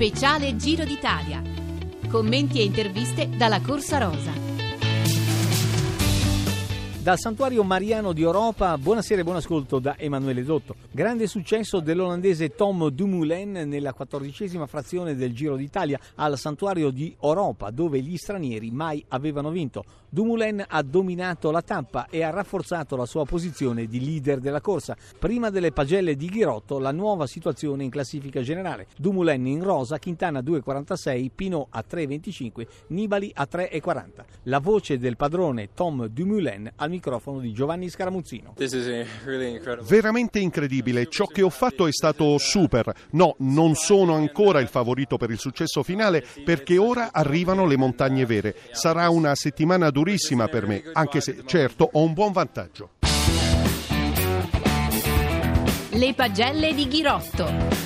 Speciale Giro d'Italia. Commenti e interviste dalla Corsa Rosa. Dal santuario mariano di Europa, buonasera e buon ascolto da Emanuele Dotto. Grande successo dell'olandese Tom Dumoulin nella quattordicesima frazione del Giro d'Italia al santuario di Europa, dove gli stranieri mai avevano vinto. Dumoulin ha dominato la tappa e ha rafforzato la sua posizione di leader della corsa. Prima delle pagelle di Ghirotto, la nuova situazione in classifica generale. Dumoulin in rosa, Quintana 2,46, Pinot a 3,25, Nibali a 3,40. La voce del padrone Tom Dumoulin al microfono di Giovanni Scaramuzzino. Veramente incredibile, ciò che ho fatto è stato super. No, non sono ancora il favorito per il successo finale perché ora arrivano le montagne vere. Sarà una settimana durissima per me, anche se certo ho un buon vantaggio. Le pagelle di Ghirotto.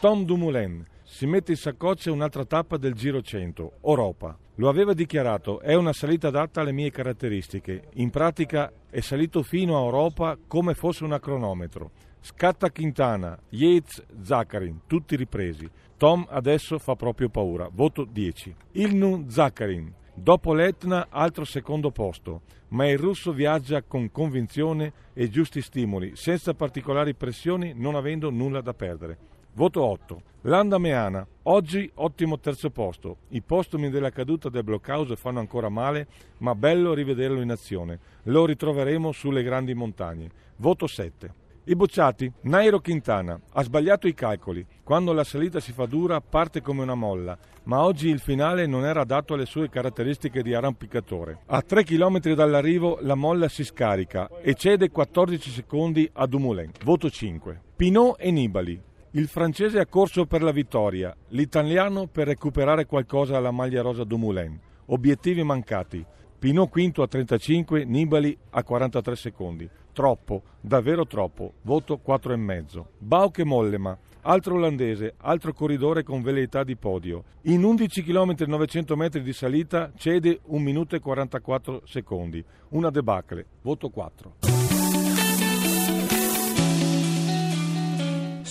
Tom Dumoulin si mette in saccoccia un'altra tappa del Giro 100, Europa. Lo aveva dichiarato, è una salita adatta alle mie caratteristiche. In pratica è salito fino a Europa come fosse un cronometro. Scatta Quintana, Yates, Zaccarin, tutti ripresi. Tom adesso fa proprio paura. Voto 10. Ilnun Zaccarin. Dopo l'Etna altro secondo posto, ma il russo viaggia con convinzione e giusti stimoli, senza particolari pressioni, non avendo nulla da perdere. Voto 8. Landa Meana. Oggi ottimo terzo posto. I postumi della caduta del blockhouse fanno ancora male, ma bello rivederlo in azione. Lo ritroveremo sulle grandi montagne. Voto 7. I bocciati. Nairo Quintana. Ha sbagliato i calcoli. Quando la salita si fa dura parte come una molla, ma oggi il finale non era adatto alle sue caratteristiche di arrampicatore. A 3 km dall'arrivo la molla si scarica e cede 14 secondi a Dumoulin. Voto 5. Pinot e Nibali. Il francese ha corso per la vittoria, l'italiano per recuperare qualcosa alla maglia rosa Dumoulin. Obiettivi mancati. Pinot quinto a 35, Nibali a 43 secondi. Troppo, davvero troppo. Voto 4,5. Bauke Mollema, altro olandese, altro corridore con velleità di podio. In 11 km e 900 metri di salita cede 1 minuto e 44 secondi. Una debacle. Voto 4.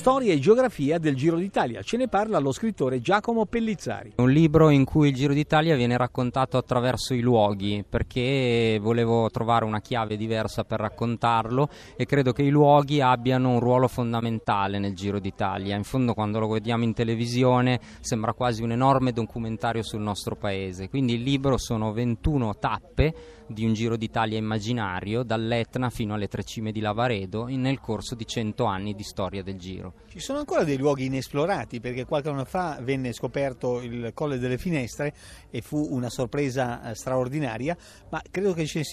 Storia e geografia del Giro d'Italia. Ce ne parla lo scrittore Giacomo Pellizzari. Un libro in cui il Giro d'Italia viene raccontato attraverso i luoghi, perché volevo trovare una chiave diversa per raccontarlo e credo che i luoghi abbiano un ruolo fondamentale nel Giro d'Italia. In fondo quando lo vediamo in televisione sembra quasi un enorme documentario sul nostro paese. Quindi il libro sono 21 tappe di un Giro d'Italia immaginario dall'Etna fino alle tre cime di Lavaredo nel corso di 100 anni di storia del Giro. Ci sono ancora dei luoghi inesplorati perché qualche anno fa venne scoperto il Colle delle Finestre e fu una sorpresa eh, straordinaria, ma credo che ce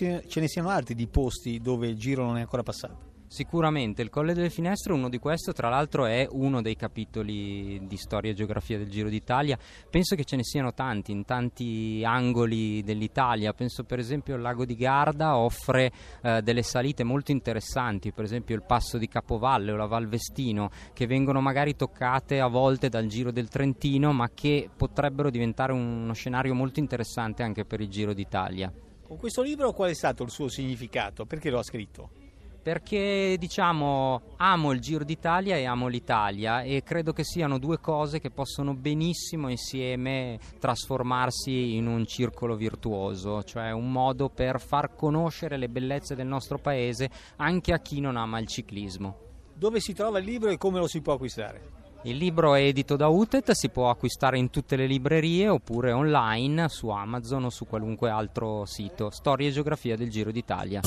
ne siano altri di posti dove il Giro non è ancora passato. Sicuramente il Colle delle Finestre, uno di questi, tra l'altro è uno dei capitoli di storia e geografia del Giro d'Italia. Penso che ce ne siano tanti, in tanti angoli dell'Italia. Penso per esempio il lago di Garda offre eh, delle salite molto interessanti, per esempio il passo di Capovalle o la Val Vestino, che vengono magari toccate a volte dal Giro del Trentino, ma che potrebbero diventare uno scenario molto interessante anche per il Giro d'Italia. Con questo libro qual è stato il suo significato? Perché lo ha scritto? Perché diciamo amo il Giro d'Italia e amo l'Italia e credo che siano due cose che possono benissimo insieme trasformarsi in un circolo virtuoso, cioè un modo per far conoscere le bellezze del nostro paese anche a chi non ama il ciclismo. Dove si trova il libro e come lo si può acquistare? Il libro è edito da UTET, si può acquistare in tutte le librerie oppure online su Amazon o su qualunque altro sito. Storia e geografia del Giro d'Italia.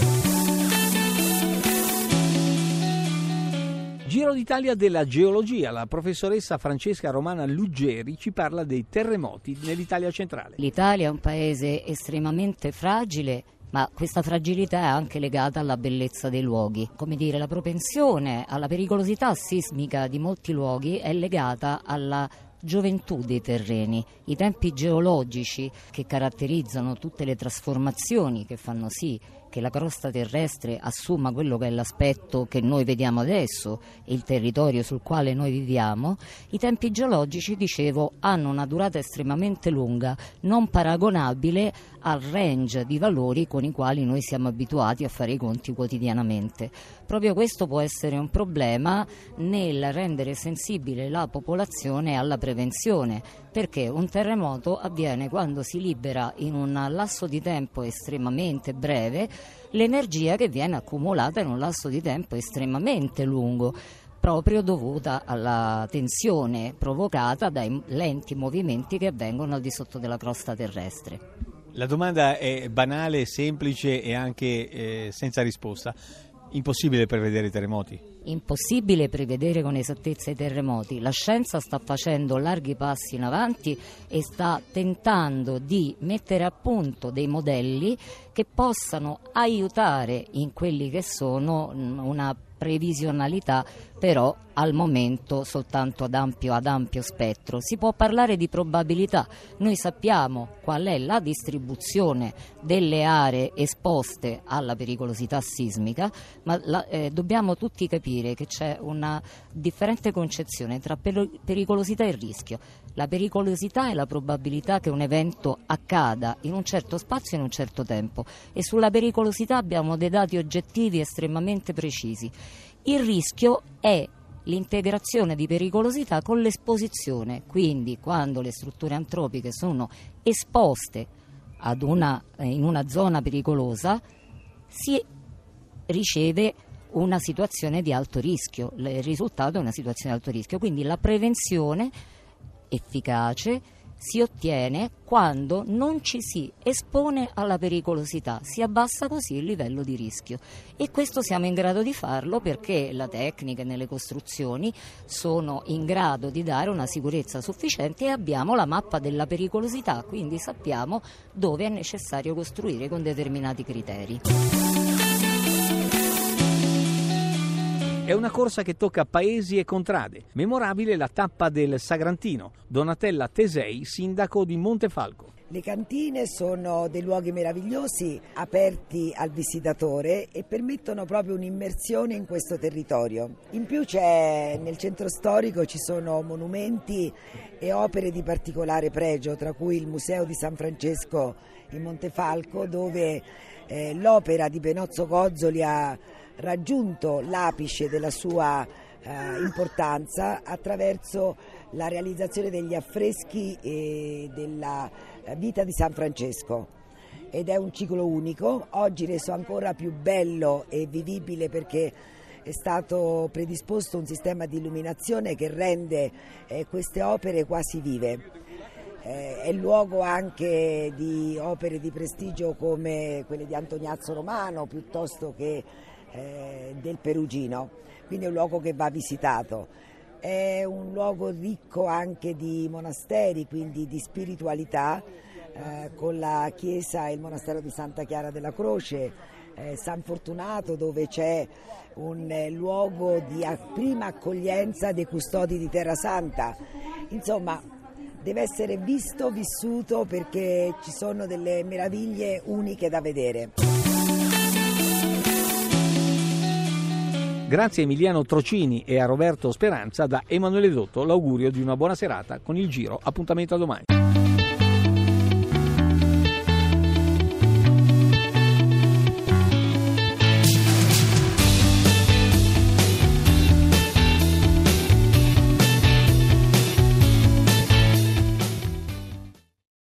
Giro d'Italia della geologia, la professoressa Francesca Romana Luggeri ci parla dei terremoti nell'Italia centrale. L'Italia è un paese estremamente fragile ma questa fragilità è anche legata alla bellezza dei luoghi. Come dire, la propensione alla pericolosità sismica di molti luoghi è legata alla gioventù dei terreni, i tempi geologici che caratterizzano tutte le trasformazioni che fanno sì che la crosta terrestre assuma quello che è l'aspetto che noi vediamo adesso il territorio sul quale noi viviamo, i tempi geologici, dicevo, hanno una durata estremamente lunga, non paragonabile al range di valori con i quali noi siamo abituati a fare i conti quotidianamente. Proprio questo può essere un problema nel rendere sensibile la popolazione alla prevenzione, perché un terremoto avviene quando si libera in un lasso di tempo estremamente breve l'energia che viene accumulata in un lasso di tempo estremamente lungo proprio dovuta alla tensione provocata dai lenti movimenti che avvengono al di sotto della crosta terrestre. La domanda è banale, semplice e anche eh, senza risposta. Impossibile prevedere i terremoti? Impossibile prevedere con esattezza i terremoti. La scienza sta facendo larghi passi in avanti e sta tentando di mettere a punto dei modelli che possano aiutare in quelli che sono una previsionalità però al momento soltanto ad ampio, ad ampio, spettro. Si può parlare di probabilità, noi sappiamo qual è la distribuzione delle aree esposte alla pericolosità sismica, ma la, eh, dobbiamo tutti capire che c'è una differente concezione tra per- pericolosità e rischio. La pericolosità è la probabilità che un evento accada in un certo spazio e in un certo tempo e sulla pericolosità abbiamo dei dati oggettivi estremamente precisi. Il rischio è l'integrazione di pericolosità con l'esposizione, quindi quando le strutture antropiche sono esposte una, eh, in una zona pericolosa si riceve una situazione di alto rischio, il risultato è una situazione di alto rischio, quindi la prevenzione efficace si ottiene quando non ci si espone alla pericolosità, si abbassa così il livello di rischio e questo siamo in grado di farlo perché la tecnica nelle costruzioni sono in grado di dare una sicurezza sufficiente e abbiamo la mappa della pericolosità, quindi sappiamo dove è necessario costruire con determinati criteri. È una corsa che tocca paesi e contrade. Memorabile la tappa del Sagrantino. Donatella Tesei, sindaco di Montefalco. Le cantine sono dei luoghi meravigliosi aperti al visitatore e permettono proprio un'immersione in questo territorio. In più nel centro storico ci sono monumenti e opere di particolare pregio, tra cui il Museo di San Francesco in Montefalco dove eh, l'opera di Benozzo Gozzoli ha raggiunto l'apice della sua eh, importanza attraverso la realizzazione degli affreschi e della eh, vita di San Francesco ed è un ciclo unico, oggi reso ancora più bello e vivibile perché è stato predisposto un sistema di illuminazione che rende eh, queste opere quasi vive. Eh, è luogo anche di opere di prestigio come quelle di Antoniazzo Romano piuttosto che eh, del Perugino, quindi è un luogo che va visitato. È un luogo ricco anche di monasteri, quindi di spiritualità, eh, con la chiesa e il monastero di Santa Chiara della Croce, eh, San Fortunato dove c'è un eh, luogo di prima accoglienza dei custodi di Terra Santa. Insomma, deve essere visto, vissuto perché ci sono delle meraviglie uniche da vedere. Grazie a Emiliano Trocini e a Roberto Speranza da Emanuele Dotto l'augurio di una buona serata con il Giro. Appuntamento a domani.